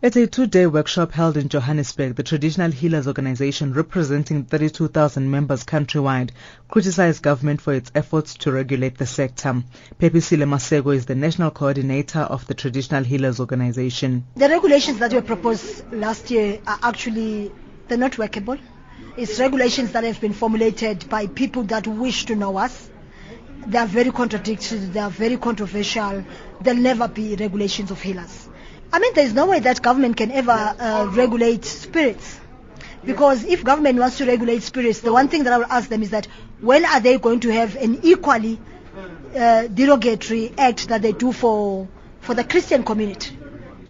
At a two-day workshop held in Johannesburg, the Traditional Healers Organization, representing 32,000 members countrywide, criticized government for its efforts to regulate the sector. Phephsile Maseko is the national coordinator of the Traditional Healers Organization. The regulations that were proposed last year are actually they're not workable. It's regulations that have been formulated by people that wish to know us. They are very contradictory. They are very controversial. There'll never be regulations of healers. I mean, there's no way that government can ever uh, regulate spirits. Because if government wants to regulate spirits, the one thing that I will ask them is that when are they going to have an equally uh, derogatory act that they do for, for the Christian community?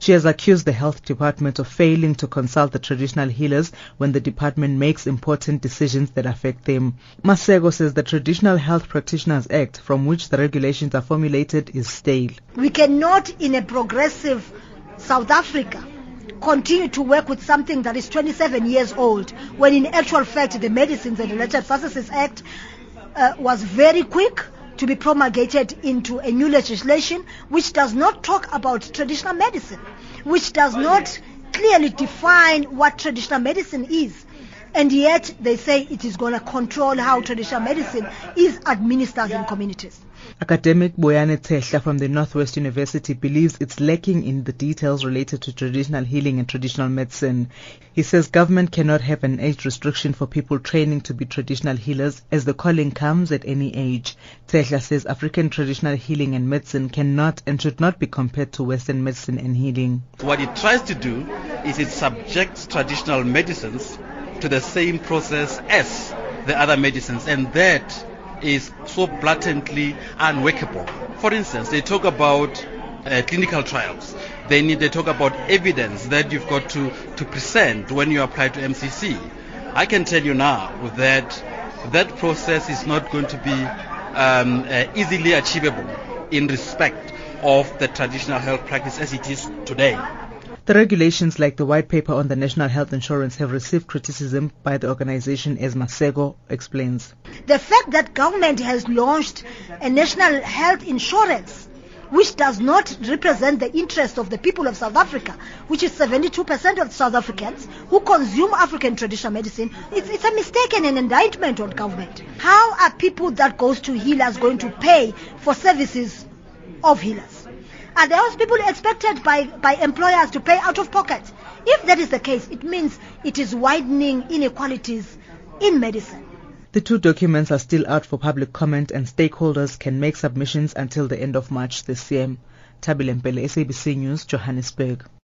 She has accused the health department of failing to consult the traditional healers when the department makes important decisions that affect them. Maseko says the Traditional Health Practitioners Act, from which the regulations are formulated, is stale. We cannot, in a progressive South Africa continue to work with something that is 27 years old when in actual fact the Medicines and Related Substances Act uh, was very quick to be promulgated into a new legislation which does not talk about traditional medicine, which does not clearly define what traditional medicine is. And yet they say it is going to control how traditional medicine is administered in communities. Academic Boyane Tshehla from the Northwest University believes it's lacking in the details related to traditional healing and traditional medicine. He says government cannot have an age restriction for people training to be traditional healers as the calling comes at any age. Tshehla says African traditional healing and medicine cannot and should not be compared to Western medicine and healing. What it tries to do is it subjects traditional medicines to the same process as the other medicines and that is so blatantly unworkable. For instance, they talk about uh, clinical trials. They need they talk about evidence that you've got to, to present when you apply to MCC. I can tell you now that that process is not going to be um, uh, easily achievable in respect of the traditional health practice as it is today. The regulations like the white paper on the national health insurance have received criticism by the organization as Maseko explains. The fact that government has launched a national health insurance which does not represent the interest of the people of South Africa, which is 72% of South Africans who consume African traditional medicine, it's, it's a mistake and an indictment on government. How are people that goes to healers going to pay for services of healers? Are those people expected by, by employers to pay out of pocket? If that is the case, it means it is widening inequalities in medicine. The two documents are still out for public comment and stakeholders can make submissions until the end of March this year. Thabile Mbhele, SABC News, Johannesburg.